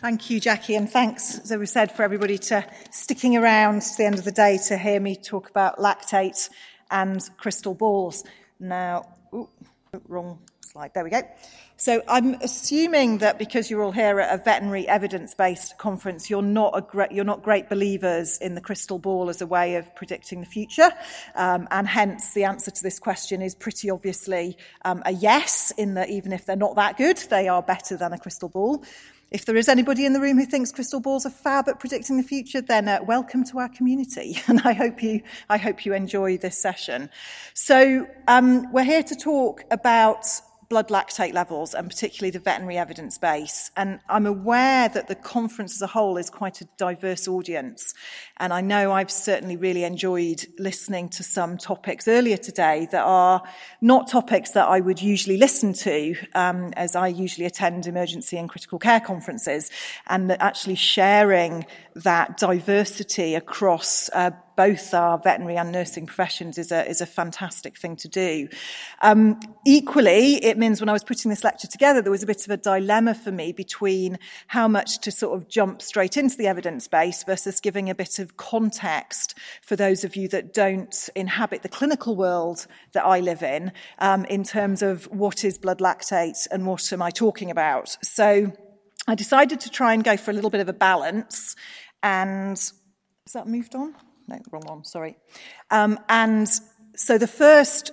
Thank you, Jackie, and thanks, as we said, for everybody to sticking around to the end of the day to hear me talk about lactate and crystal balls. Now, ooh, wrong slide. There we go. So I'm assuming that because you're all here at a veterinary evidence-based conference, you're not great, you're not great believers in the crystal ball as a way of predicting the future, um, and hence the answer to this question is pretty obviously um, a yes. In that even if they're not that good, they are better than a crystal ball. If there is anybody in the room who thinks crystal balls are fab at predicting the future, then uh, welcome to our community. And I hope you, I hope you enjoy this session. So um, we're here to talk about blood lactate levels and particularly the veterinary evidence base. And I'm aware that the conference as a whole is quite a diverse audience. And I know I've certainly really enjoyed listening to some topics earlier today that are not topics that I would usually listen to, um, as I usually attend emergency and critical care conferences, and that actually sharing that diversity across uh, both our veterinary and nursing professions is a, is a fantastic thing to do. Um, equally, it means when I was putting this lecture together, there was a bit of a dilemma for me between how much to sort of jump straight into the evidence base versus giving a bit of context for those of you that don't inhabit the clinical world that I live in, um, in terms of what is blood lactate and what am I talking about. So I decided to try and go for a little bit of a balance and has that moved on? No, wrong one, sorry. Um, and so the first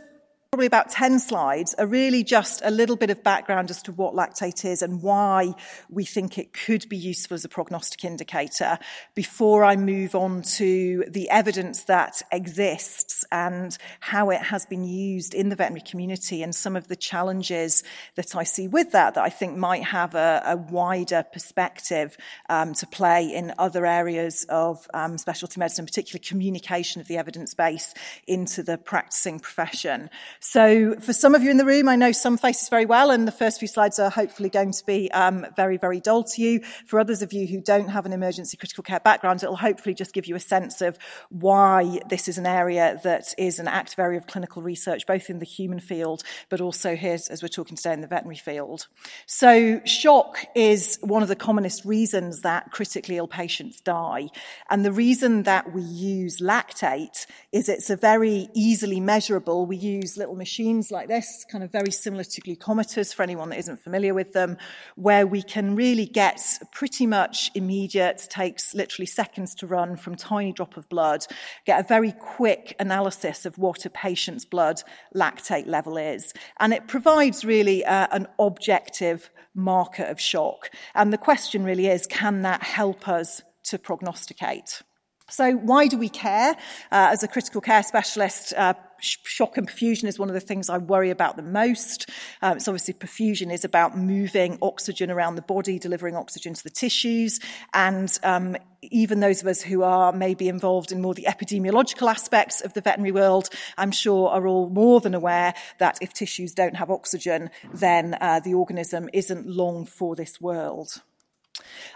probably about 10 slides are really just a little bit of background as to what lactate is and why we think it could be useful as a prognostic indicator before I move on to the evidence that exists and how it has been used in the veterinary community and some of the challenges that I see with that that I think might have a, a wider perspective um, to play in other areas of um, specialty medicine, particularly communication of the evidence base into the practicing profession. So for some of you in the room, I know some faces very well, and the first few slides are hopefully going to be um, very, very dull to you. For others of you who don't have an emergency critical care background, it'll hopefully just give you a sense of why this is an area that is an active area of clinical research, both in the human field, but also here, as we're talking today, in the veterinary field. So shock is one of the commonest reasons that critically ill patients die. And the reason that we use lactate is it's a very easily measurable, we use little machines like this, kind of very similar to glucometers for anyone that isn't familiar with them, where we can really get pretty much immediate, takes literally seconds to run from tiny drop of blood, get a very quick analysis of what a patient's blood lactate level is. And it provides really uh, an objective marker of shock. And the question really is, can that help us to prognosticate? So, why do we care? Uh, as a critical care specialist, uh, shock and perfusion is one of the things I worry about the most. Um, it's obviously perfusion is about moving oxygen around the body, delivering oxygen to the tissues, and um, even those of us who are maybe involved in more the epidemiological aspects of the veterinary world, I'm sure are all more than aware that if tissues don't have oxygen, then uh, the organism isn't long for this world.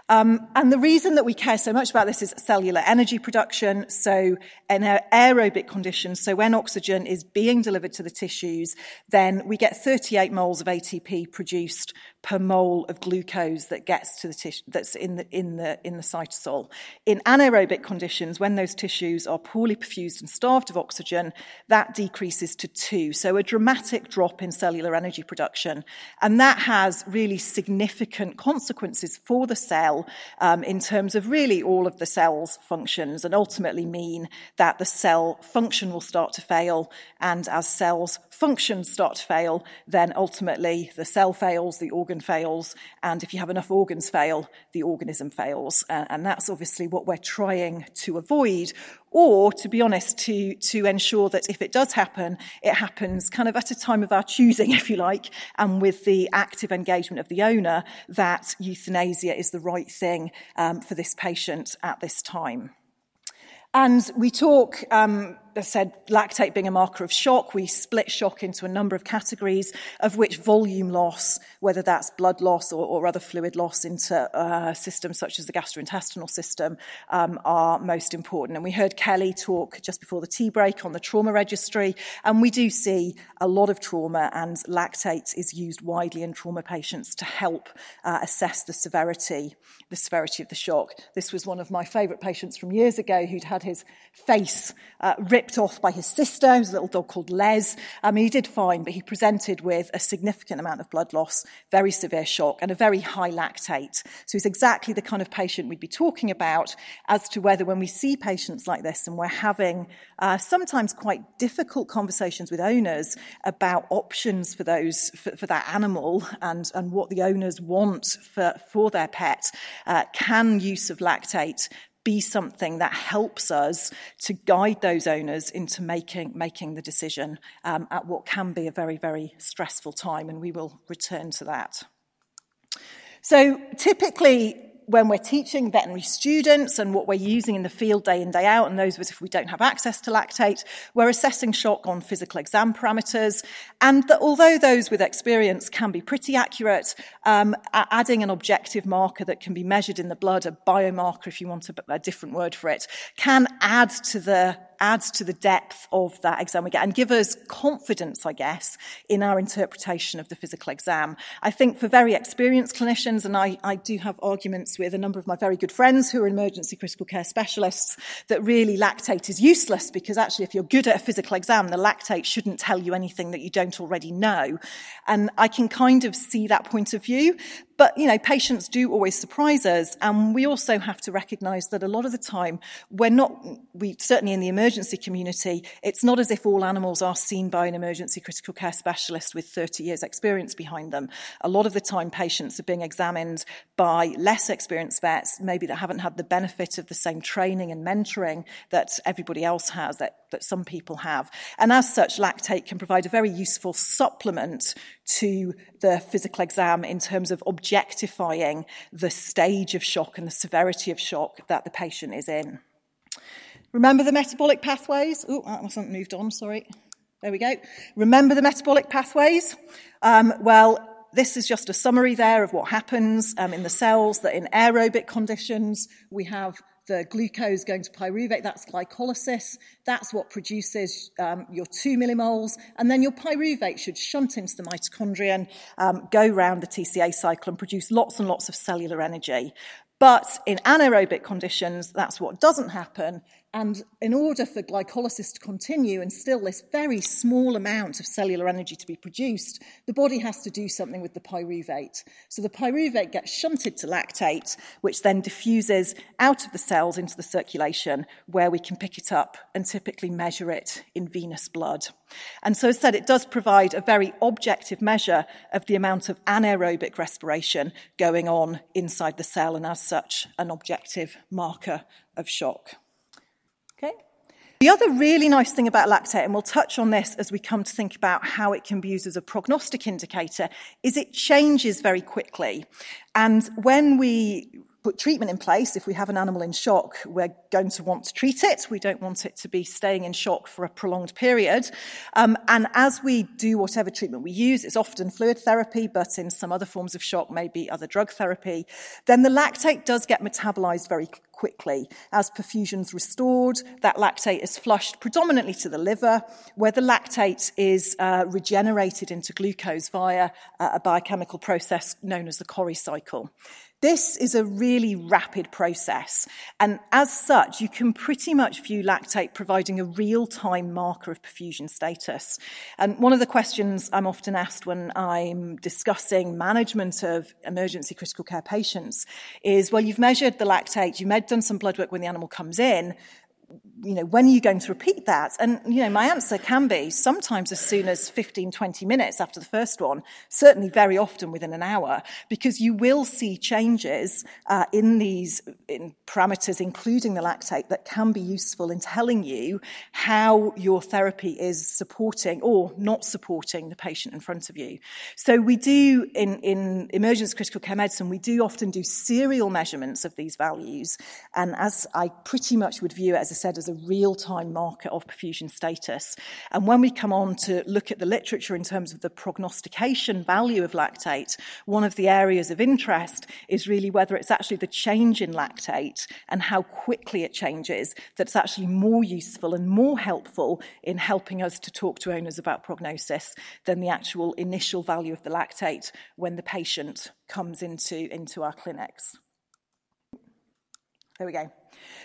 Um, and the reason that we care so much about this is cellular energy production. So, in aerobic conditions, so when oxygen is being delivered to the tissues, then we get 38 moles of ATP produced per mole of glucose that gets to the tissue that's in the in the in the cytosol. In anaerobic conditions, when those tissues are poorly perfused and starved of oxygen, that decreases to two. So a dramatic drop in cellular energy production, and that has really significant consequences for the cell um, in terms of really all of the cell's functions, and ultimately mean that the cell function will start to fail, and as cells functions start to fail, then ultimately the cell fails, the organ fails, and if you have enough organs fail, the organism fails. Uh, and that's obviously what we're trying to avoid, or to be honest, to, to ensure that if it does happen, it happens kind of at a time of our choosing, if you like, and with the active engagement of the owner that euthanasia is the right thing um, for this patient at this time. And we talk um, I said lactate being a marker of shock, we split shock into a number of categories, of which volume loss, whether that's blood loss or, or other fluid loss into uh, systems such as the gastrointestinal system, um, are most important. And we heard Kelly talk just before the tea break on the trauma registry, and we do see a lot of trauma, and lactate is used widely in trauma patients to help uh, assess the severity, the severity of the shock. This was one of my favourite patients from years ago who'd had his face uh, ripped off by his sister, his little dog called Les. I mean, he did fine, but he presented with a significant amount of blood loss, very severe shock, and a very high lactate. So he's exactly the kind of patient we'd be talking about as to whether when we see patients like this and we're having uh, sometimes quite difficult conversations with owners about options for those for, for that animal and, and what the owners want for, for their pet, uh, can use of lactate be something that helps us to guide those owners into making, making the decision um, at what can be a very, very stressful time, and we will return to that. So typically, when we're teaching veterinary students and what we're using in the field day in, day out, and those us if we don't have access to lactate, we're assessing shock on physical exam parameters. And that although those with experience can be pretty accurate, um, adding an objective marker that can be measured in the blood, a biomarker if you want a, a different word for it, can add to the adds to the depth of that exam we get and give us confidence, I guess, in our interpretation of the physical exam. I think for very experienced clinicians, and I, I do have arguments with a number of my very good friends who are emergency critical care specialists, that really lactate is useless because actually if you're good at a physical exam, the lactate shouldn't tell you anything that you don't already know. And I can kind of see that point of view. But, you know, patients do always surprise us. And we also have to recognize that a lot of the time, we're not, we certainly in the emergency community, it's not as if all animals are seen by an emergency critical care specialist with 30 years experience behind them. A lot of the time, patients are being examined by less experienced vets, maybe that haven't had the benefit of the same training and mentoring that everybody else has, that, that some people have. And as such, lactate can provide a very useful supplement to the physical exam in terms of objectifying the stage of shock and the severity of shock that the patient is in. Remember the metabolic pathways? Oh, that wasn't moved on, sorry. There we go. Remember the metabolic pathways? Um, well, this is just a summary there of what happens um, in the cells that in aerobic conditions we have the glucose going to pyruvate, that's glycolysis. That's what produces um, your two millimoles. And then your pyruvate should shunt into the mitochondrion, um, go round the TCA cycle and produce lots and lots of cellular energy. But in anaerobic conditions, that's what doesn't happen. And in order for glycolysis to continue and still this very small amount of cellular energy to be produced, the body has to do something with the pyruvate. So the pyruvate gets shunted to lactate, which then diffuses out of the cells into the circulation where we can pick it up and typically measure it in venous blood. And so, as said, it does provide a very objective measure of the amount of anaerobic respiration going on inside the cell, and as such, an objective marker of shock. Okay? The other really nice thing about lactate, and we'll touch on this as we come to think about how it can be used as a prognostic indicator, is it changes very quickly. And when we put treatment in place. If we have an animal in shock, we're going to want to treat it. We don't want it to be staying in shock for a prolonged period. Um, and as we do whatever treatment we use, it's often fluid therapy, but in some other forms of shock, maybe other drug therapy, then the lactate does get metabolized very quickly. As perfusion's restored, that lactate is flushed predominantly to the liver, where the lactate is uh, regenerated into glucose via uh, a biochemical process known as the Cori cycle. This is a really rapid process. And as such, you can pretty much view lactate providing a real time marker of perfusion status. And one of the questions I'm often asked when I'm discussing management of emergency critical care patients is well, you've measured the lactate, you've done some blood work when the animal comes in you know, when are you going to repeat that? And, you know, my answer can be sometimes as soon as 15, 20 minutes after the first one, certainly very often within an hour, because you will see changes uh, in these in parameters, including the lactate, that can be useful in telling you how your therapy is supporting or not supporting the patient in front of you. So we do, in, in emergency critical care medicine, we do often do serial measurements of these values. And as I pretty much would view it as a said, as a real-time marker of perfusion status. And when we come on to look at the literature in terms of the prognostication value of lactate, one of the areas of interest is really whether it's actually the change in lactate and how quickly it changes that's actually more useful and more helpful in helping us to talk to owners about prognosis than the actual initial value of the lactate when the patient comes into, into our clinics. There we go.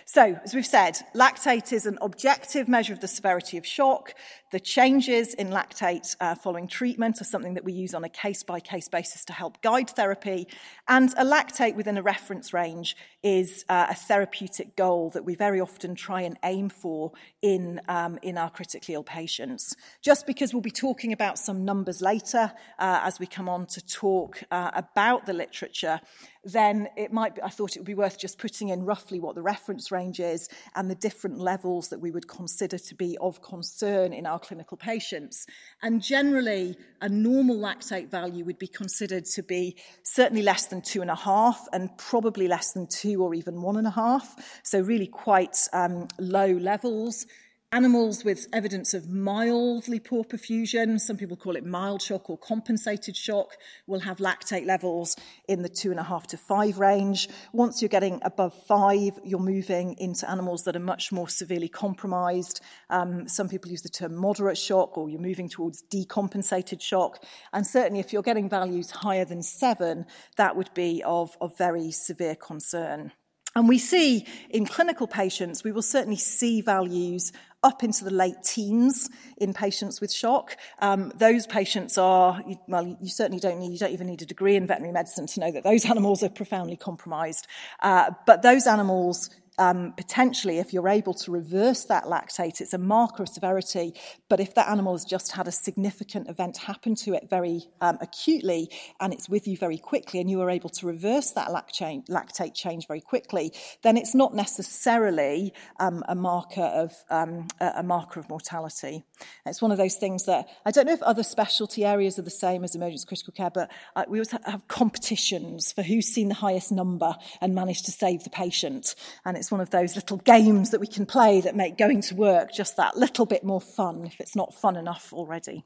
So, as we've said, lactate is an objective measure of the severity of shock. The changes in lactate uh, following treatment are something that we use on a case by case basis to help guide therapy. And a lactate within a reference range is uh, a therapeutic goal that we very often try and aim for in, um, in our critically ill patients. Just because we'll be talking about some numbers later uh, as we come on to talk uh, about the literature, then it might be, I thought it would be worth just putting in roughly what the reference range is and the different levels that we would consider to be of concern in our clinical patients. And generally, a normal lactate value would be considered to be certainly less than two and a half and probably less than two or even one and a half. So really quite um, low levels. Animals with evidence of mildly poor perfusion, some people call it mild shock or compensated shock, will have lactate levels in the two and a half to five range. Once you're getting above five, you're moving into animals that are much more severely compromised. Um, some people use the term moderate shock, or you're moving towards decompensated shock. And certainly, if you're getting values higher than seven, that would be of, of very severe concern. And we see in clinical patients, we will certainly see values up into the late teens in patients with shock. Um, those patients are, well, you certainly don't need, you don't even need a degree in veterinary medicine to know that those animals are profoundly compromised. Uh, but those animals um, potentially, if you're able to reverse that lactate, it's a marker of severity. But if that animal has just had a significant event happen to it very um, acutely and it's with you very quickly and you are able to reverse that lactate change very quickly, then it's not necessarily um, a marker of um, a marker of mortality. It's one of those things that I don't know if other specialty areas are the same as emergency critical care, but uh, we always have competitions for who's seen the highest number and managed to save the patient. And it's one of those little games that we can play that make going to work just that little bit more fun if it's not fun enough already.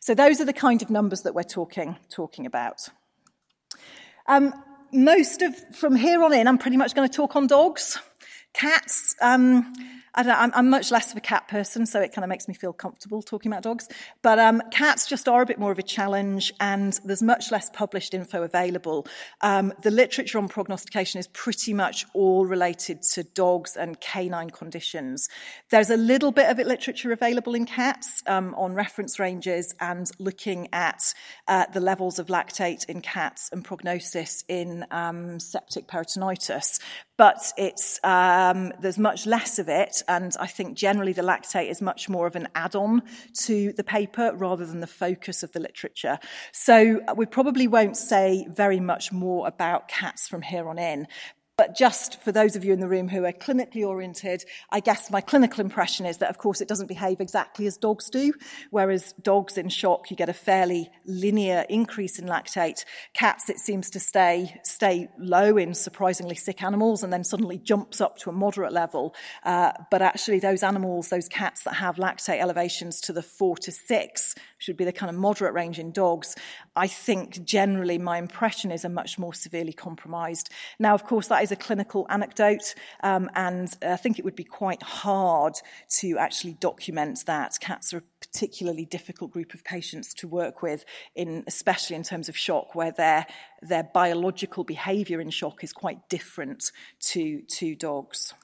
So those are the kind of numbers that we're talking, talking about. Um, most of, from here on in, I'm pretty much going to talk on dogs. Cats, um, I I'm, much less of a cat person, so it kind of makes me feel comfortable talking about dogs. But um, cats just are a bit more of a challenge, and there's much less published info available. Um, the literature on prognostication is pretty much all related to dogs and canine conditions. There's a little bit of it literature available in cats um, on reference ranges and looking at uh, the levels of lactate in cats and prognosis in um, septic peritonitis but it's, um, there's much less of it, and I think generally the lactate is much more of an add-on to the paper rather than the focus of the literature. So we probably won't say very much more about cats from here on in, but just for those of you in the room who are clinically oriented, I guess my clinical impression is that, of course, it doesn't behave exactly as dogs do. Whereas dogs in shock, you get a fairly linear increase in lactate. Cats, it seems to stay, stay low in surprisingly sick animals and then suddenly jumps up to a moderate level. Uh, but actually, those animals, those cats that have lactate elevations to the four to six, should be the kind of moderate range in dogs, I think generally my impression is are much more severely compromised. Now, of course, that is a clinical anecdote, um, and I think it would be quite hard to actually document that. Cats are a particularly difficult group of patients to work with, in, especially in terms of shock, where their, their biological behaviour in shock is quite different to, to dogs.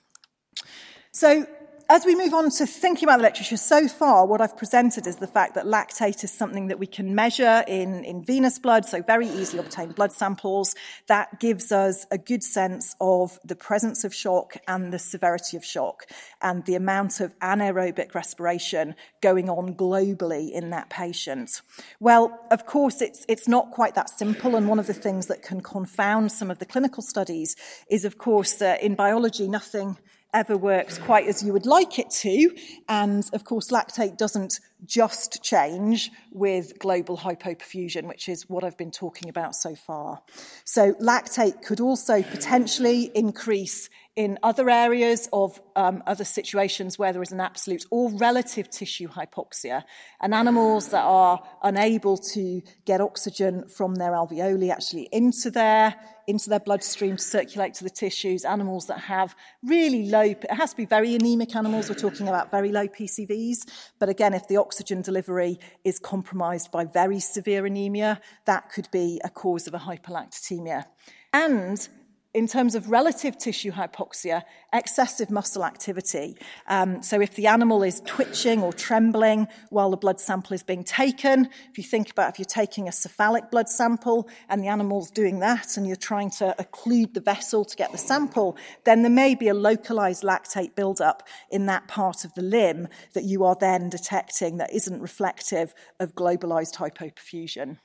So as we move on to thinking about the literature, so far what I've presented is the fact that lactate is something that we can measure in, in venous blood, so very easily obtained blood samples. That gives us a good sense of the presence of shock and the severity of shock and the amount of anaerobic respiration going on globally in that patient. Well, of course, it's, it's not quite that simple, and one of the things that can confound some of the clinical studies is, of course, that in biology, nothing ever works quite as you would like it to. And of course, lactate doesn't just change with global hypoperfusion, which is what I've been talking about so far. So lactate could also potentially increase in other areas of um, other situations where there is an absolute or relative tissue hypoxia, and animals that are unable to get oxygen from their alveoli actually into their into their bloodstream to circulate to the tissues, animals that have really low, it has to be very anemic animals, we're talking about very low PCVs, but again, if the oxygen delivery is compromised by very severe anemia, that could be a cause of a hyperlactatemia. And in terms of relative tissue hypoxia, excessive muscle activity. Um, so if the animal is twitching or trembling while the blood sample is being taken, if you think about if you're taking a cephalic blood sample and the animal's doing that and you're trying to occlude the vessel to get the sample, then there may be a localized lactate buildup in that part of the limb that you are then detecting that isn't reflective of globalized hypoperfusion.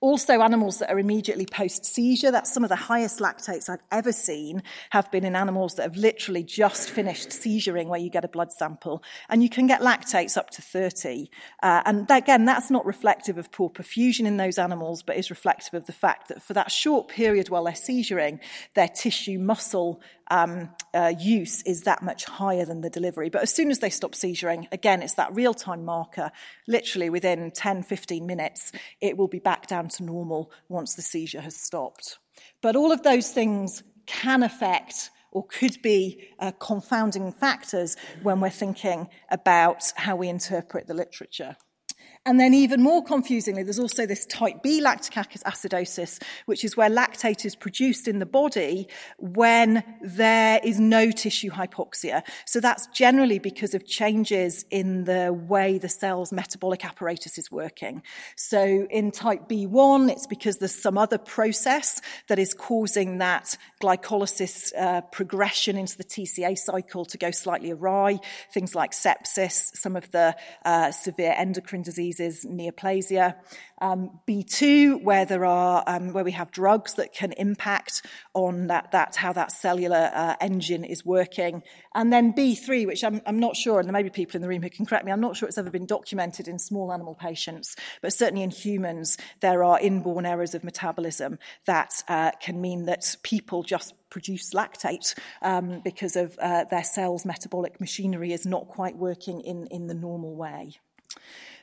Also, animals that are immediately post seizure, that's some of the highest lactates I've ever seen, have been in animals that have literally just finished seizuring, where you get a blood sample. And you can get lactates up to 30. Uh, and again, that's not reflective of poor perfusion in those animals, but is reflective of the fact that for that short period while they're seizuring, their tissue muscle um, uh, use is that much higher than the delivery. But as soon as they stop seizuring, again, it's that real time marker. Literally within 10, 15 minutes, it will be back down to normal once the seizure has stopped. But all of those things can affect or could be uh, confounding factors when we're thinking about how we interpret the literature. And then even more confusingly, there's also this type B lactic acidosis, which is where lactate is produced in the body when there is no tissue hypoxia. So that's generally because of changes in the way the cell's metabolic apparatus is working. So in type B1, it's because there's some other process that is causing that glycolysis uh, progression into the TCA cycle to go slightly awry. Things like sepsis, some of the uh, severe endocrine disease diseases, neoplasia. Um, B2, where there are um, where we have drugs that can impact on that, that how that cellular uh, engine is working, and then B3, which I'm, I'm not sure, and there may be people in the room who can correct me. I'm not sure it's ever been documented in small animal patients, but certainly in humans there are inborn errors of metabolism that uh, can mean that people just produce lactate um, because of uh, their cells' metabolic machinery is not quite working in, in the normal way.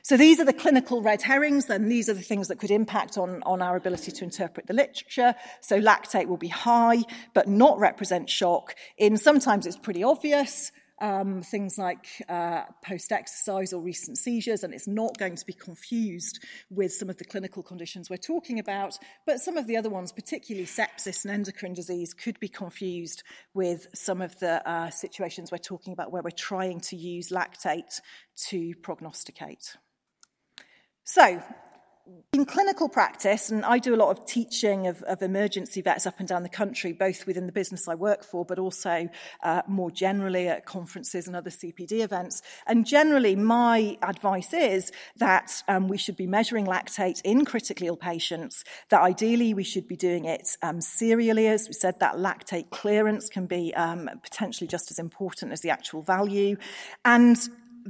So these are the clinical red herrings, and these are the things that could impact on, on our ability to interpret the literature. So lactate will be high, but not represent shock. In sometimes it's pretty obvious, um, things like uh, post exercise or recent seizures, and it's not going to be confused with some of the clinical conditions we're talking about. But some of the other ones, particularly sepsis and endocrine disease, could be confused with some of the uh, situations we're talking about where we're trying to use lactate to prognosticate. So, in clinical practice, and I do a lot of teaching of, of, emergency vets up and down the country, both within the business I work for, but also uh, more generally at conferences and other CPD events. And generally, my advice is that um, we should be measuring lactate in critically ill patients, that ideally we should be doing it um, serially. As we said, that lactate clearance can be um, potentially just as important as the actual value. And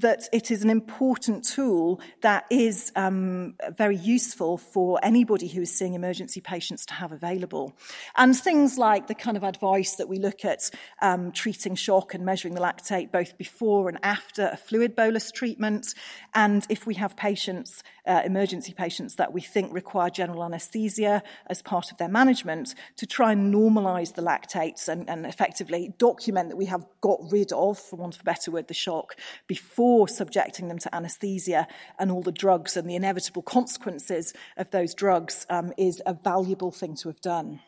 that it is an important tool that is um, very useful for anybody who is seeing emergency patients to have available. And things like the kind of advice that we look at um, treating shock and measuring the lactate both before and after a fluid bolus treatment. And if we have patients, uh, emergency patients that we think require general anesthesia as part of their management, to try and normalize the lactates and, and effectively document that we have got rid of, for want of a better word, the shock before subjecting them to anesthesia and all the drugs and the inevitable consequences of those drugs um, is a valuable thing to have done.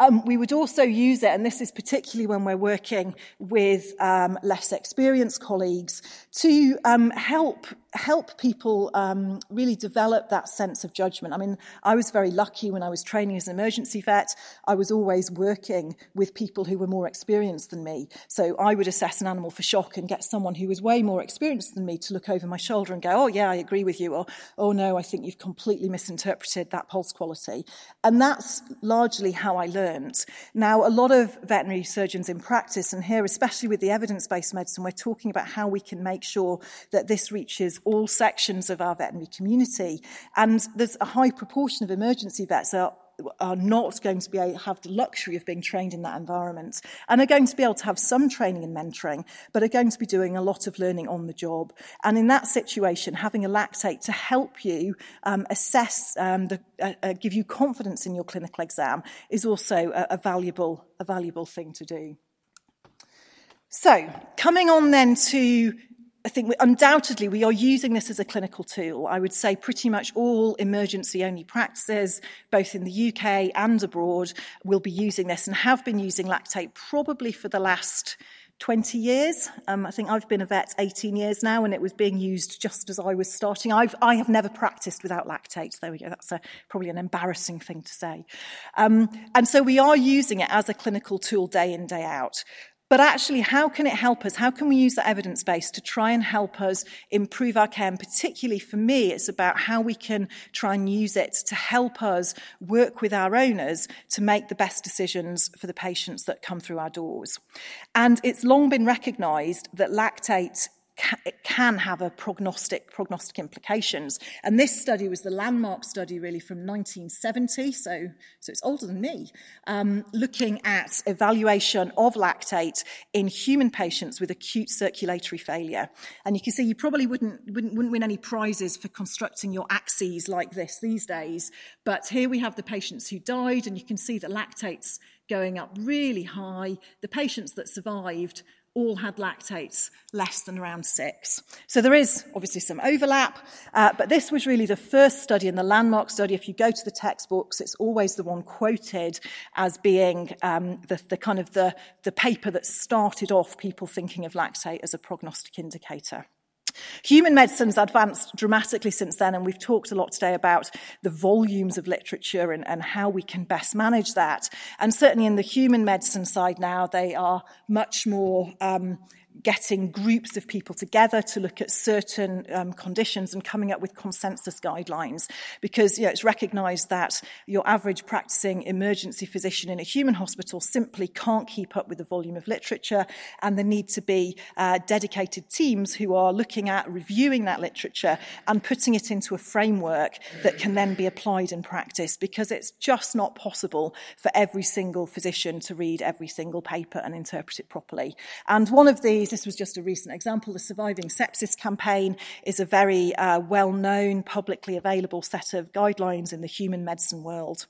Um, we would also use it, and this is particularly when we're working with um, less experienced colleagues, to um, help help people um, really develop that sense of judgment. I mean, I was very lucky when I was training as an emergency vet. I was always working with people who were more experienced than me. So I would assess an animal for shock and get someone who was way more experienced than me to look over my shoulder and go, oh, yeah, I agree with you. Or, oh, no, I think you've completely misinterpreted that pulse quality. And that's largely how I learned. Now, a lot of veterinary surgeons in practice, and here, especially with the evidence based medicine, we're talking about how we can make sure that this reaches all sections of our veterinary community. And there's a high proportion of emergency vets are are not going to be able, have the luxury of being trained in that environment and are going to be able to have some training and mentoring, but are going to be doing a lot of learning on the job. And in that situation, having a lactate to help you um, assess, um, the, uh, uh, give you confidence in your clinical exam is also a, a, valuable, a valuable thing to do. So, coming on then to I think we, undoubtedly we are using this as a clinical tool. I would say pretty much all emergency only practices, both in the UK and abroad, will be using this and have been using lactate probably for the last 20 years. Um, I think I've been a vet 18 years now, and it was being used just as I was starting. I've, I have never practiced without lactate. There we go. That's a, probably an embarrassing thing to say. Um, and so we are using it as a clinical tool day in, day out. But actually, how can it help us? How can we use that evidence base to try and help us improve our care? And particularly for me, it's about how we can try and use it to help us work with our owners to make the best decisions for the patients that come through our doors. And it's long been recognised that lactate can have a prognostic prognostic implications. And this study was the landmark study really from 1970, so, so it's older than me, um, looking at evaluation of lactate in human patients with acute circulatory failure. And you can see you probably wouldn't, wouldn't, wouldn't win any prizes for constructing your axes like this these days, but here we have the patients who died, and you can see that lactate's going up really high. The patients that survived all had lactates less than around six. So there is obviously some overlap, uh, but this was really the first study in the landmark study. If you go to the textbooks, it's always the one quoted as being um, the, the kind of the, the paper that started off people thinking of lactate as a prognostic indicator. Human medicine's advanced dramatically since then, and we've talked a lot today about the volumes of literature and, and how we can best manage that. And certainly in the human medicine side now, they are much more um, getting groups of people together to look at certain um, conditions and coming up with consensus guidelines because you know, it's recognized that your average practicing emergency physician in a human hospital simply can't keep up with the volume of literature and there need to be uh, dedicated teams who are looking at reviewing that literature and putting it into a framework that can then be applied in practice because it's just not possible for every single physician to read every single paper and interpret it properly. And one of these this was just a recent example. The Surviving Sepsis campaign is a very uh, well known, publicly available set of guidelines in the human medicine world.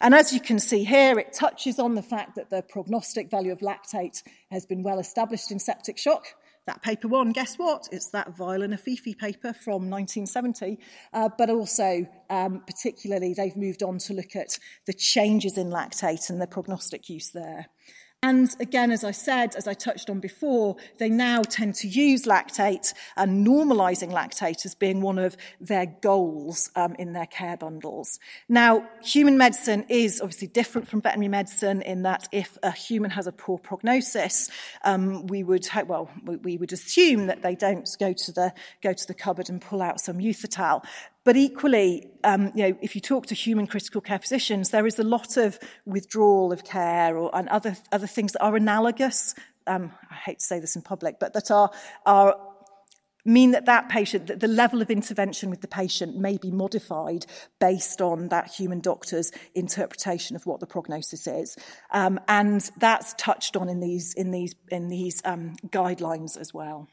And as you can see here, it touches on the fact that the prognostic value of lactate has been well established in septic shock. That paper one, guess what? It's that and Afifi paper from 1970. Uh, but also, um, particularly, they've moved on to look at the changes in lactate and the prognostic use there. And again, as I said, as I touched on before, they now tend to use lactate and normalizing lactate as being one of their goals um, in their care bundles. Now, human medicine is obviously different from veterinary medicine in that if a human has a poor prognosis, um, we would well we, we would assume that they don't go to the go to the cupboard and pull out some euthatal. But equally, um, you know, if you talk to human critical care physicians, there is a lot of withdrawal of care or, and other, other things that are analogous. Um, I hate to say this in public, but that are, are mean that that patient, that the level of intervention with the patient may be modified based on that human doctor's interpretation of what the prognosis is. Um, and that's touched on in these, in these, in these um, guidelines as well.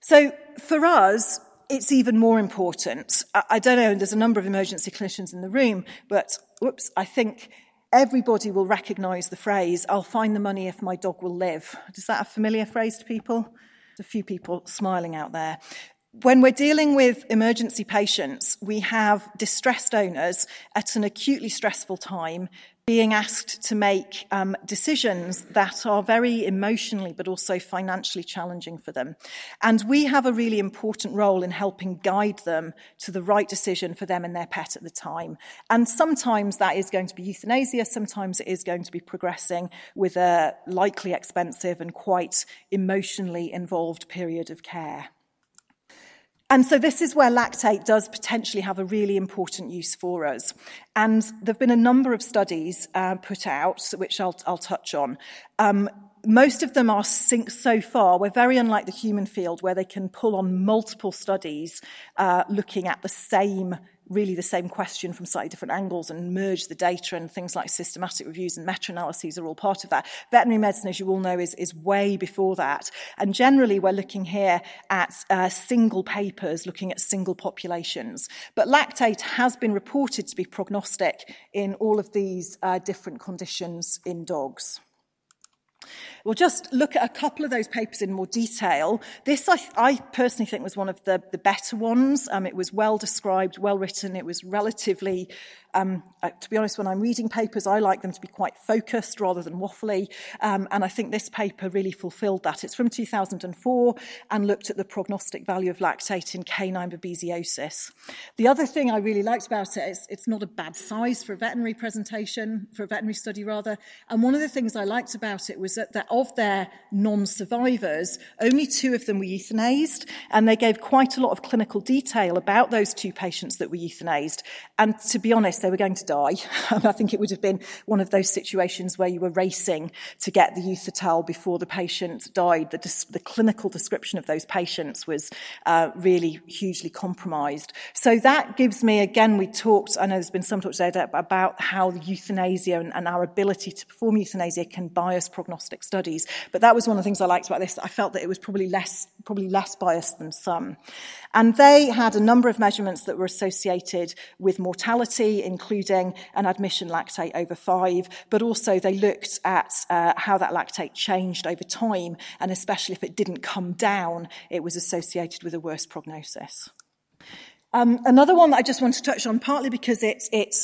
So for us, it's even more important. I don't know, there's a number of emergency clinicians in the room, but whoops, I think everybody will recognize the phrase, I'll find the money if my dog will live. Is that a familiar phrase to people? A few people smiling out there. When we're dealing with emergency patients, we have distressed owners at an acutely stressful time being asked to make um, decisions that are very emotionally but also financially challenging for them. And we have a really important role in helping guide them to the right decision for them and their pet at the time. And sometimes that is going to be euthanasia, sometimes it is going to be progressing with a likely expensive and quite emotionally involved period of care. And so this is where lactate does potentially have a really important use for us. And there have been a number of studies uh, put out, which I'll, I'll touch on, um, most of them are synced so far. We're very unlike the human field where they can pull on multiple studies uh, looking at the same really the same question from slightly different angles and merge the data and things like systematic reviews and meta-analyses are all part of that. Veterinary medicine, as you all know, is, is way before that. And generally, we're looking here at uh, single papers, looking at single populations. But lactate has been reported to be prognostic in all of these uh, different conditions in dogs. We'll just look at a couple of those papers in more detail. This, I, I personally think, was one of the, the better ones. Um, it was well described, well written. It was relatively um, uh, to be honest, when I'm reading papers, I like them to be quite focused rather than waffly. Um, and I think this paper really fulfilled that. It's from 2004 and looked at the prognostic value of lactate in canine babesiosis. The other thing I really liked about it is it's not a bad size for a veterinary presentation, for a veterinary study rather. And one of the things I liked about it was that, of their non-survivors, only two of them were euthanized. And they gave quite a lot of clinical detail about those two patients that were euthanized. And to be honest, they were going to die. I think it would have been one of those situations where you were racing to get the euthatal before the patient died. The, the clinical description of those patients was uh, really hugely compromised. So that gives me, again, we talked, I know there's been some talk today about how euthanasia and, and our ability to perform euthanasia can bias prognostic studies. But that was one of the things I liked about this. I felt that it was probably less, probably less biased than some. And they had a number of measurements that were associated with mortality, including an admission lactate over five, but also they looked at uh, how that lactate changed over time, and especially if it didn't come down, it was associated with a worse prognosis. Um, another one that I just want to touch on, partly because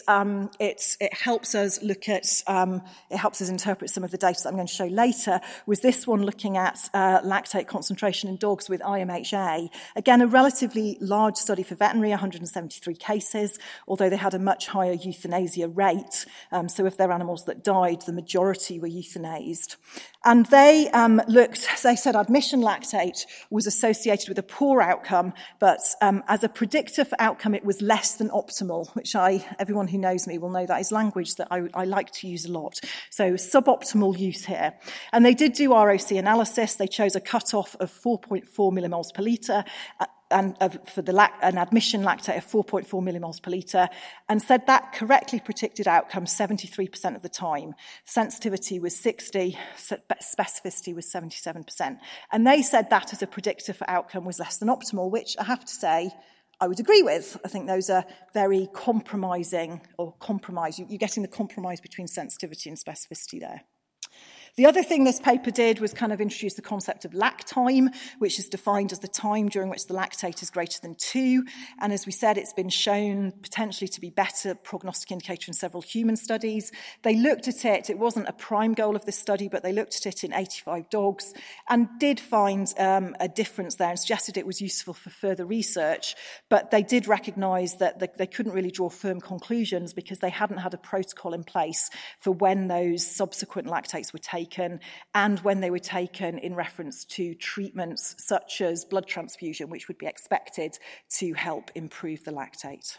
um, it helps us look at, um, it helps us interpret some of the data that I'm going to show later, was this one looking at uh, lactate concentration in dogs with IMHA. Again, a relatively large study for veterinary, 173 cases, although they had a much higher euthanasia rate. Um, so of their animals that died, the majority were euthanized. And they um, looked, they said admission lactate was associated with a poor outcome, but um, as a predictor for outcome, it was less than optimal, which I, everyone who knows me will know that is language that I, I like to use a lot. So suboptimal use here. And they did do ROC analysis. They chose a cutoff of 4.4 millimoles per litre, and uh, for the lac- an admission lactate of 4.4 millimoles per litre, and said that correctly predicted outcome 73% of the time. Sensitivity was 60, specificity was 77%. And they said that as a predictor for outcome was less than optimal, which I have to say, I would agree with. I think those are very compromising or compromise. You're getting the compromise between sensitivity and specificity there. The other thing this paper did was kind of introduce the concept of lac time, which is defined as the time during which the lactate is greater than two. And as we said, it's been shown potentially to be better prognostic indicator in several human studies. They looked at it, it wasn't a prime goal of this study, but they looked at it in 85 dogs and did find um, a difference there and suggested it was useful for further research. But they did recognize that they couldn't really draw firm conclusions because they hadn't had a protocol in place for when those subsequent lactates were taken taken and when they were taken in reference to treatments such as blood transfusion, which would be expected to help improve the lactate.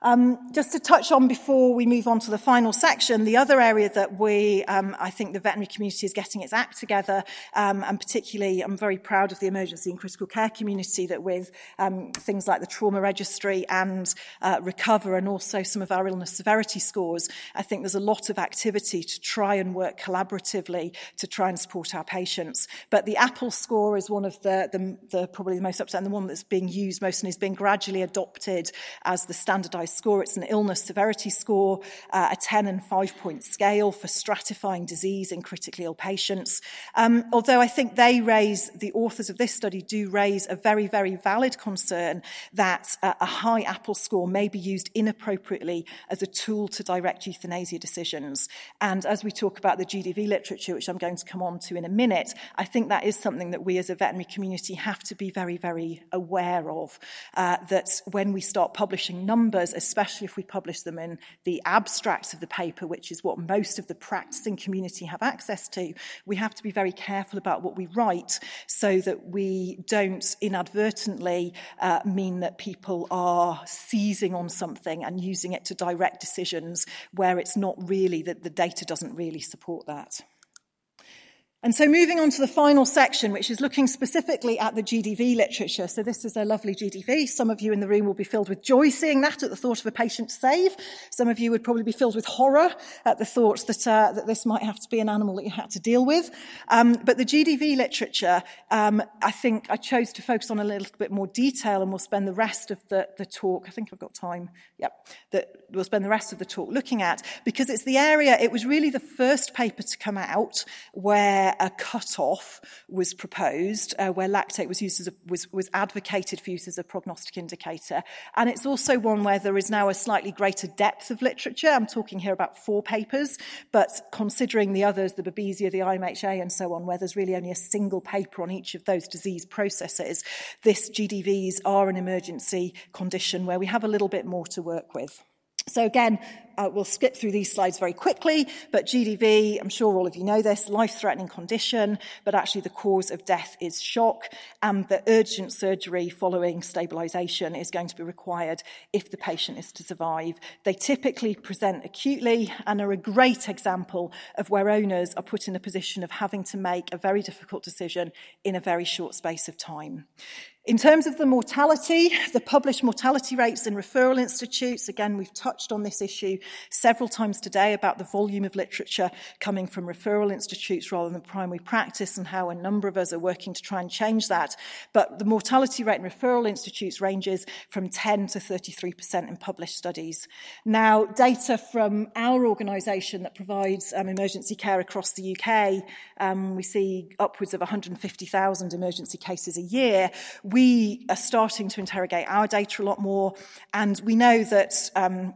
Um, just to touch on before we move on to the final section, the other area that we, um, I think the veterinary community is getting its act together, um, and particularly I'm very proud of the emergency and critical care community that with um, things like the trauma registry and uh, recover and also some of our illness severity scores, I think there's a lot of activity to try and work collaboratively to try and support our patients. But the APPLE score is one of the, the, the probably the most up to and the one that's being used most and is being gradually adopted as the standardized score. It's an illness severity score, uh, a 10 and 5 point scale for stratifying disease in critically ill patients. Um, although I think they raise, the authors of this study do raise a very, very valid concern that uh, a high APPLE score may be used inappropriately as a tool to direct euthanasia decisions. And as we talk about the GDV literature, which I'm going to come on to in a minute, I think that is something that we as a veterinary community have to be very, very aware of. Uh, that when we start publishing numbers especially if we publish them in the abstracts of the paper, which is what most of the practicing community have access to, we have to be very careful about what we write so that we don't inadvertently uh, mean that people are seizing on something and using it to direct decisions where it's not really, that the data doesn't really support that. And so moving on to the final section, which is looking specifically at the GDV literature. So this is a lovely GDV. Some of you in the room will be filled with joy seeing that at the thought of a patient save. Some of you would probably be filled with horror at the thought that, uh, that this might have to be an animal that you had to deal with. Um, but the GDV literature, um, I think I chose to focus on a little bit more detail and we'll spend the rest of the, the talk, I think I've got time, yep, that we'll spend the rest of the talk looking at because it's the area, it was really the first paper to come out where a cut-off was proposed, uh, where lactate was used as a, was, was advocated for use as a prognostic indicator. And it's also one where there is now a slightly greater depth of literature. I'm talking here about four papers, but considering the others, the Babesia, the IMHA, and so on, where there's really only a single paper on each of those disease processes, this GDVs are an emergency condition where we have a little bit more to work with. So again, uh, we'll skip through these slides very quickly, but GDV, I'm sure all of you know this, life-threatening condition, but actually the cause of death is shock, and the urgent surgery following stabilization is going to be required if the patient is to survive. They typically present acutely and are a great example of where owners are put in a position of having to make a very difficult decision in a very short space of time. In terms of the mortality, the published mortality rates in referral institutes, again, we've touched on this issue several times today about the volume of literature coming from referral institutes rather than primary practice and how a number of us are working to try and change that. But the mortality rate in referral institutes ranges from 10 to 33% in published studies. Now, data from our organisation that provides um, emergency care across the UK, um, we see upwards of 150,000 emergency cases a year. We we are starting to interrogate our data a lot more, and we know that, um,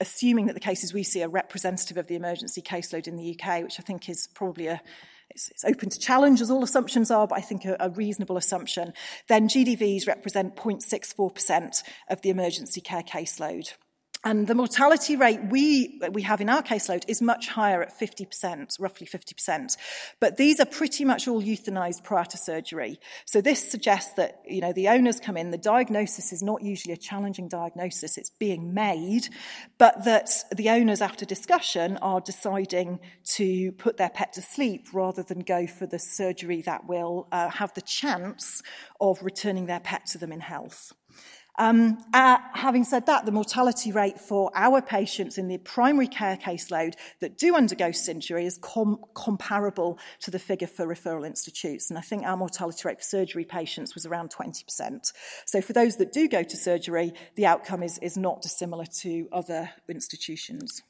assuming that the cases we see are representative of the emergency caseload in the UK, which I think is probably a it's, open to challenge, as all assumptions are, but I think a, a reasonable assumption, then GDVs represent 0.64% of the emergency care caseload. And the mortality rate we, we have in our caseload is much higher at 50%, roughly 50%. But these are pretty much all euthanized prior to surgery. So this suggests that, you know, the owners come in, the diagnosis is not usually a challenging diagnosis, it's being made, but that the owners, after discussion, are deciding to put their pet to sleep rather than go for the surgery that will uh, have the chance of returning their pet to them in health. Um, uh, having said that, the mortality rate for our patients in the primary care caseload that do undergo surgery is com comparable to the figure for referral institutes. And I think our mortality rate for surgery patients was around 20%. So for those that do go to surgery, the outcome is, is not dissimilar to other institutions.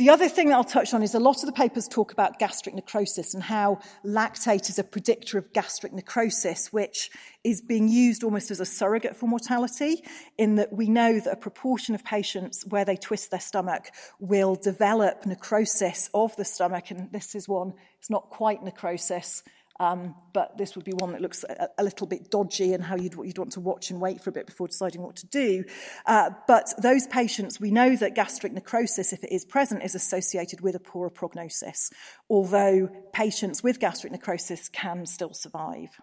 The other thing that I'll touch on is a lot of the papers talk about gastric necrosis and how lactate is a predictor of gastric necrosis, which is being used almost as a surrogate for mortality, in that we know that a proportion of patients where they twist their stomach will develop necrosis of the stomach. And this is one, it's not quite necrosis, Um, but this would be one that looks a, a little bit dodgy and how you'd, you'd want to watch and wait for a bit before deciding what to do. Uh, but those patients, we know that gastric necrosis, if it is present, is associated with a poorer prognosis, although patients with gastric necrosis can still survive.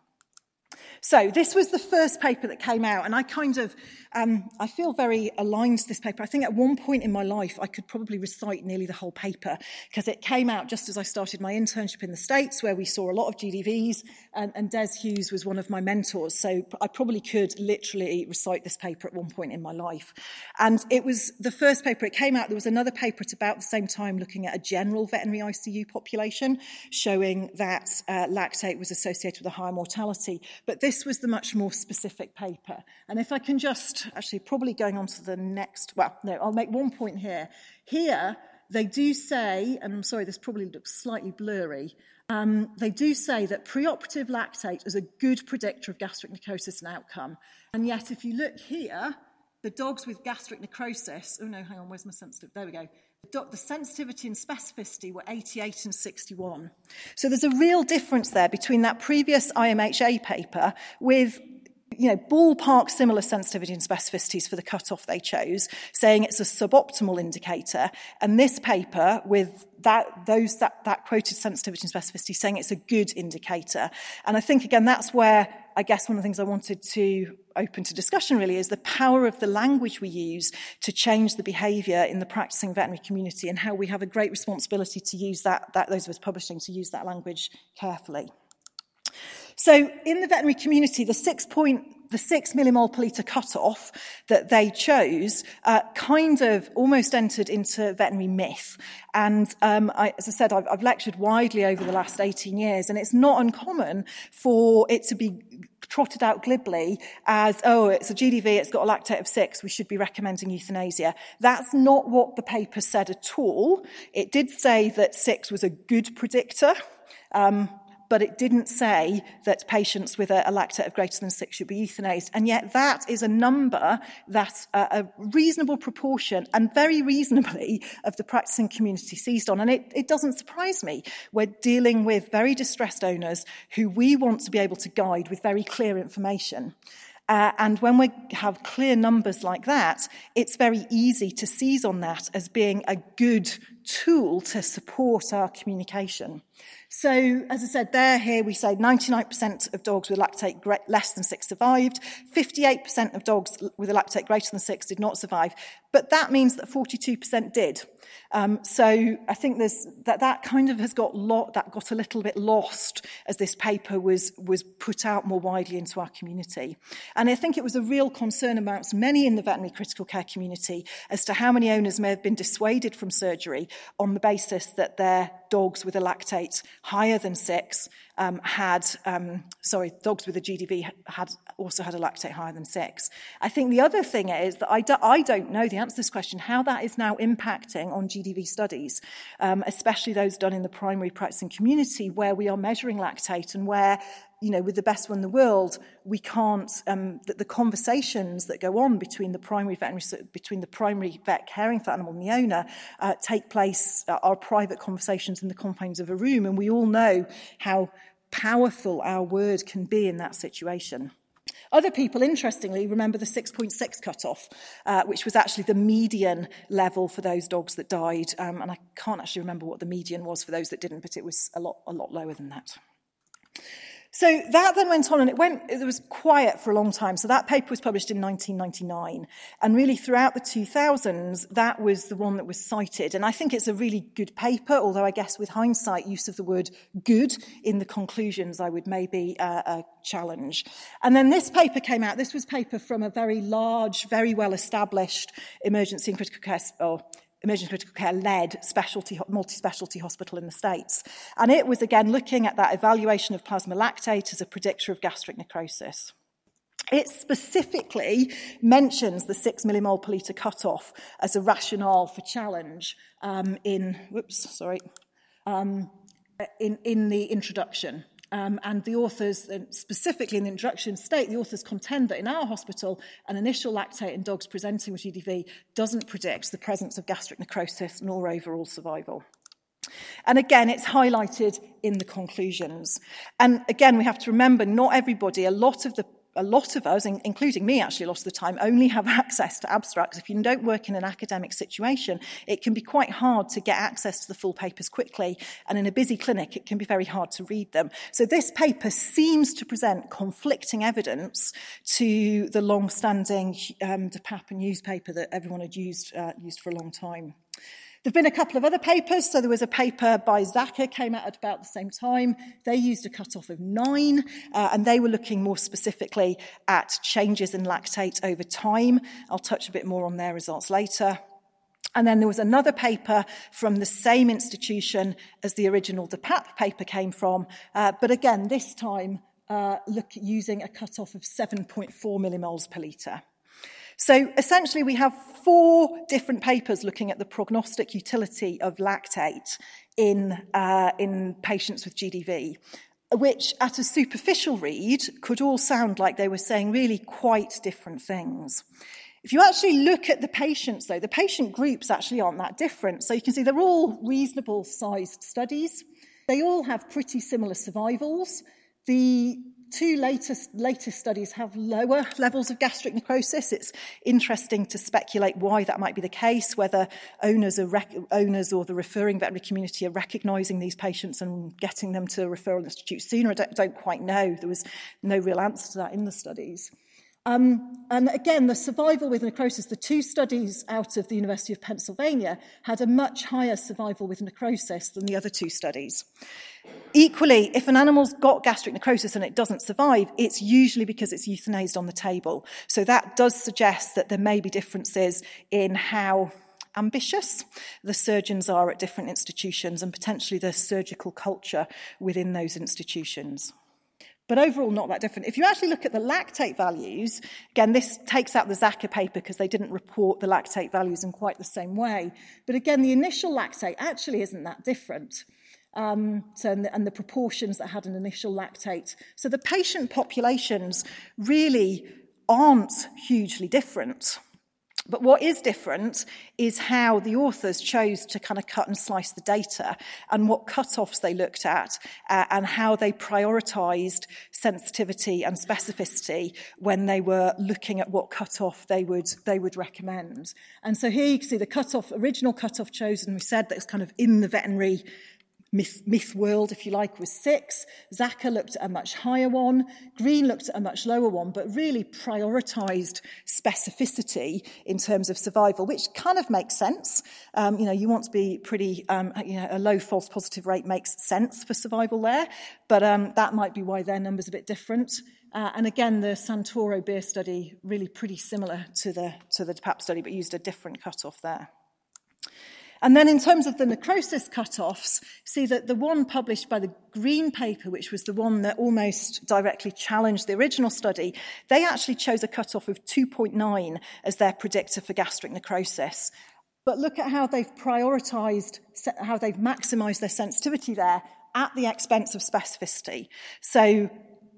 So this was the first paper that came out, and I kind of, um, I feel very aligned to this paper. I think at one point in my life, I could probably recite nearly the whole paper because it came out just as I started my internship in the States, where we saw a lot of GDVs, and, and Des Hughes was one of my mentors. So I probably could literally recite this paper at one point in my life. And it was the first paper it came out. There was another paper at about the same time looking at a general veterinary ICU population, showing that uh, lactate was associated with a higher mortality. But this was the much more specific paper. And if I can just, actually probably going on to the next, well, no, I'll make one point here. Here, they do say, and I'm sorry, this probably looks slightly blurry, um, they do say that preoperative lactate is a good predictor of gastric necrosis and outcome. And yet, if you look here, the dogs with gastric necrosis, oh no, hang on, where's my sensitive? There we go. The sensitivity and specificity were 88 and 61. So there's a real difference there between that previous IMHA paper with you know, ballpark similar sensitivity and specificities for the cutoff they chose, saying it's a suboptimal indicator, and this paper with that, those, that, that quoted sensitivity and specificity saying it's a good indicator. And I think, again, that's where I guess one of the things I wanted to open to discussion really is the power of the language we use to change the behaviour in the practicing veterinary community and how we have a great responsibility to use that, that those of us publishing, to use that language carefully. So in the veterinary community, the six point the six millimole per litre cutoff that they chose uh, kind of almost entered into veterinary myth. And um, I, as I said, I've, I've lectured widely over the last 18 years, and it's not uncommon for it to be trotted out glibly as, oh, it's a GDV, it's got a lactate of six, we should be recommending euthanasia. That's not what the paper said at all. It did say that six was a good predictor. Um, but it didn't say that patients with a, a lactate of greater than six should be euthanized. And yet that is a number that a, a reasonable proportion and very reasonably of the practicing community seized on. And it, it doesn't surprise me. We're dealing with very distressed owners who we want to be able to guide with very clear information. Uh, and when we have clear numbers like that, it's very easy to seize on that as being a good tool to support our communication. So, as I said, there, here we say 99% of dogs with lactate less than six survived, 58% of dogs with a lactate greater than six did not survive, but that means that 42% did. Um, so I think there's, that that kind of has got that got a little bit lost as this paper was was put out more widely into our community. And I think it was a real concern amongst many in the veterinary critical care community as to how many owners may have been dissuaded from surgery on the basis that their dogs with a lactate higher than six um, had, um, sorry, dogs with a GDV had also had a lactate higher than six. I think the other thing is that I, do, I don't know the answer this question, how that is now impacting on GDV studies, um, especially those done in the primary practicing community where we are measuring lactate and where you know, with the best one in the world, we can't, um, that the conversations that go on between the primary veterinary, between the primary vet caring for the animal and the owner uh, take place, uh, are private conversations in the confines of a room. And we all know how powerful our word can be in that situation. Other people, interestingly, remember the 6.6 cutoff, uh, which was actually the median level for those dogs that died. Um, and I can't actually remember what the median was for those that didn't, but it was a lot, a lot lower than that. So that then went on and it went, it was quiet for a long time. So that paper was published in 1999. And really throughout the 2000s, that was the one that was cited. And I think it's a really good paper, although I guess with hindsight, use of the word good in the conclusions, I would maybe uh, uh, challenge. And then this paper came out. This was paper from a very large, very well established emergency and critical care, or emergency critical care led specialty, multi-specialty hospital in the States. And it was again looking at that evaluation of plasma lactate as a predictor of gastric necrosis. It specifically mentions the six millimole per litre cutoff as a rationale for challenge um, in, whoops, sorry, um, in, in the introduction. Um, and the authors, specifically in the introduction, state the authors contend that in our hospital, an initial lactate in dogs presenting with GDV doesn't predict the presence of gastric necrosis nor overall survival. And again, it's highlighted in the conclusions. And again, we have to remember not everybody, a lot of the a lot of us, including me actually a lot of the time, only have access to abstracts. If you don't work in an academic situation, it can be quite hard to get access to the full papers quickly. And in a busy clinic, it can be very hard to read them. So this paper seems to present conflicting evidence to the long-standing um, de Papp newspaper that everyone had used, uh, used for a long time. There have been a couple of other papers. So there was a paper by Zacher, came out at about the same time. They used a cutoff of nine, uh, and they were looking more specifically at changes in lactate over time. I'll touch a bit more on their results later. And then there was another paper from the same institution as the original de Papp paper came from, uh, but again, this time uh, look, using a cutoff of 7.4 millimoles per litre. So essentially, we have four different papers looking at the prognostic utility of lactate in, uh, in patients with GDV, which at a superficial read could all sound like they were saying really quite different things. If you actually look at the patients, though, the patient groups actually aren't that different. So you can see they're all reasonable sized studies. They all have pretty similar survivals. The two latest, latest studies have lower levels of gastric necrosis. It's interesting to speculate why that might be the case, whether owners, are rec- owners or the referring veterinary community are recognising these patients and getting them to a referral institute sooner. I don't, don't quite know. There was no real answer to that in the studies. Um, and again, the survival with necrosis, the two studies out of the University of Pennsylvania had a much higher survival with necrosis than the other two studies. Equally, if an animal's got gastric necrosis and it doesn't survive, it's usually because it's euthanized on the table. So that does suggest that there may be differences in how ambitious the surgeons are at different institutions and potentially the surgical culture within those institutions. But overall, not that different. If you actually look at the lactate values, again, this takes out the Zacher paper because they didn't report the lactate values in quite the same way. But again, the initial lactate actually isn't that different. Um, so, and the, and the proportions that had an initial lactate. So the patient populations really aren't hugely different. But what is different is how the authors chose to kind of cut and slice the data and what cut-offs they looked at uh, and how they prioritized sensitivity and specificity when they were looking at what cut-off they would, they would recommend. And so here you can see the cut-off, original cut-off chosen, we said that it's kind of in the veterinary myth, world, if you like, was six. Zacher looked at a much higher one. Green looked at a much lower one, but really prioritized specificity in terms of survival, which kind of makes sense. Um, you know, you want to be pretty, um, you know, a low false positive rate makes sense for survival there, but um, that might be why their number's a bit different. Uh, and again, the Santoro Beer study really pretty similar to the to the de Papp study, but used a different cutoff there. And then in terms of the necrosis cut-offs, see that the one published by the Green paper, which was the one that almost directly challenged the original study, they actually chose a cut-off of 2.9 as their predictor for gastric necrosis. But look at how they've prioritised, how they've maximised their sensitivity there at the expense of specificity. So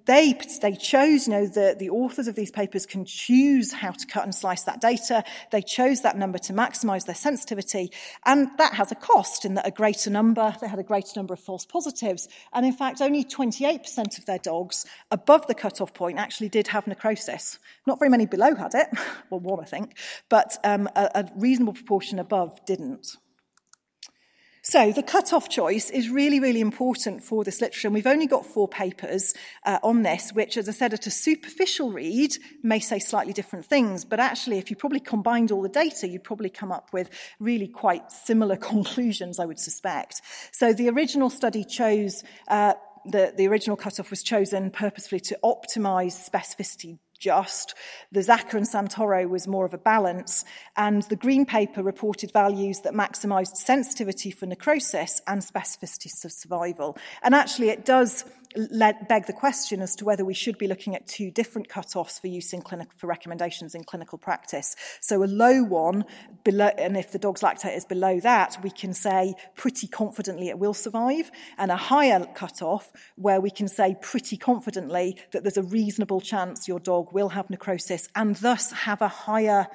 they, they chose, you know, the, the authors of these papers can choose how to cut and slice that data. They chose that number to maximize their sensitivity. And that has a cost in that a greater number, they had a greater number of false positives. And in fact, only 28% of their dogs above the cutoff point actually did have necrosis. Not very many below had it, well, one, I think, but um, a, a reasonable proportion above didn't. So the cut-off choice is really, really important for this literature. And we've only got four papers uh, on this, which, as I said, at a superficial read may say slightly different things. But actually, if you probably combined all the data, you'd probably come up with really quite similar conclusions, I would suspect. So the original study chose uh, the, the original cutoff was chosen purposefully to optimize specificity just. The Zacher and Santoro was more of a balance, and the Green Paper reported values that maximised sensitivity for necrosis and specificity of survival. And actually, it does let, beg the question as to whether we should be looking at two different cut-offs for use in clinic, for recommendations in clinical practice. So a low one, below, and if the dog's lactate is below that, we can say pretty confidently it will survive, and a higher cut-off where we can say pretty confidently that there's a reasonable chance your dog will have necrosis and thus have a higher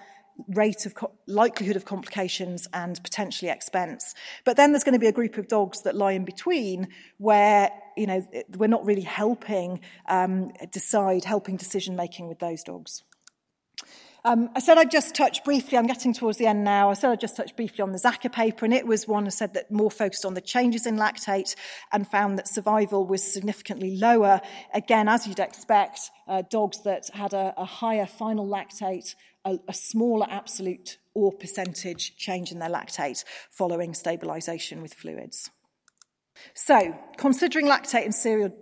rate of likelihood of complications and potentially expense. But then there's going to be a group of dogs that lie in between where, you know, we're not really helping um, decide, helping decision making with those dogs. Um, I said I'd just touch briefly, I'm getting towards the end now, I said I'd just touch briefly on the Zacher paper, and it was one I said that more focused on the changes in lactate and found that survival was significantly lower. Again, as you'd expect, uh, dogs that had a, a higher final lactate a, a smaller absolute or percentage change in their lactate following stabilisation with fluids. So, considering lactate and serial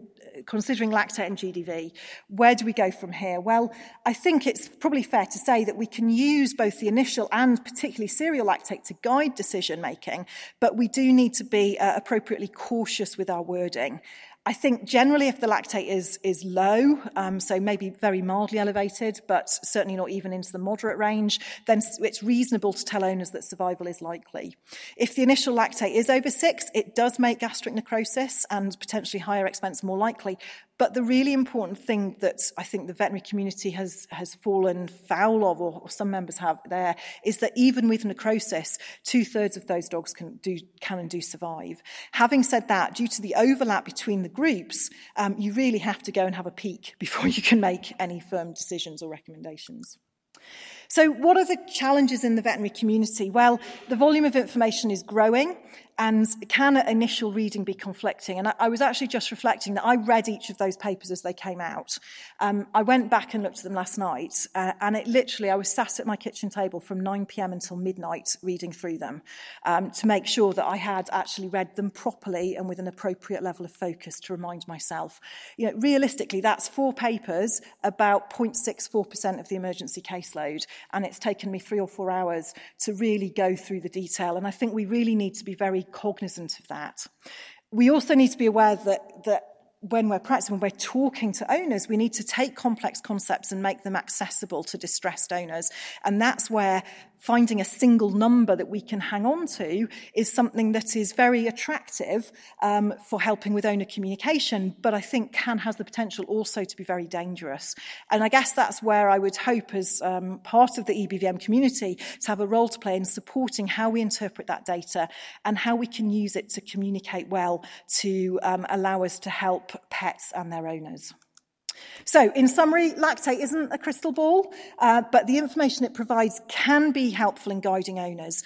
considering lactate and GDV, where do we go from here? Well, I think it's probably fair to say that we can use both the initial and particularly serial lactate to guide decision making, but we do need to be uh, appropriately cautious with our wording. I think generally if the lactate is, is low, um, so maybe very mildly elevated, but certainly not even into the moderate range, then it's reasonable to tell owners that survival is likely. If the initial lactate is over six, it does make gastric necrosis and potentially higher expense more likely, But the really important thing that I think the veterinary community has, has fallen foul of, or, or some members have there, is that even with necrosis, two thirds of those dogs can, do, can and do survive. Having said that, due to the overlap between the groups, um, you really have to go and have a peek before you can make any firm decisions or recommendations. So what are the challenges in the veterinary community? Well, the volume of information is growing and can at initial reading be conflicting? And I, I was actually just reflecting that I read each of those papers as they came out. Um, I went back and looked at them last night, uh, and it literally, I was sat at my kitchen table from 9 p.m. until midnight reading through them um, to make sure that I had actually read them properly and with an appropriate level of focus to remind myself. You know, realistically, that's four papers about 0.64% of the emergency caseload, and it's taken me three or four hours to really go through the detail. And I think we really need to be very cognizant of that. We also need to be aware that, that when we're practicing, when we're talking to owners, we need to take complex concepts and make them accessible to distressed owners. And that's where finding a single number that we can hang on to is something that is very attractive um, for helping with owner communication, but I think can has the potential also to be very dangerous. And I guess that's where I would hope as um, part of the EBVM community to have a role to play in supporting how we interpret that data and how we can use it to communicate well to um, allow us to help pets and their owners. So, in summary, lactate isn't a crystal ball, uh, but the information it provides can be helpful in guiding owners.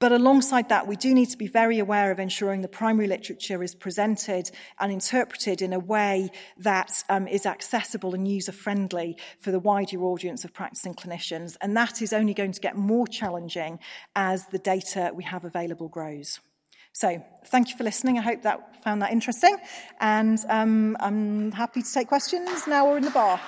But alongside that, we do need to be very aware of ensuring the primary literature is presented and interpreted in a way that um, is accessible and user friendly for the wider audience of practicing clinicians. And that is only going to get more challenging as the data we have available grows. So thank you for listening. I hope that found that interesting. And um, I'm happy to take questions now or in the bar.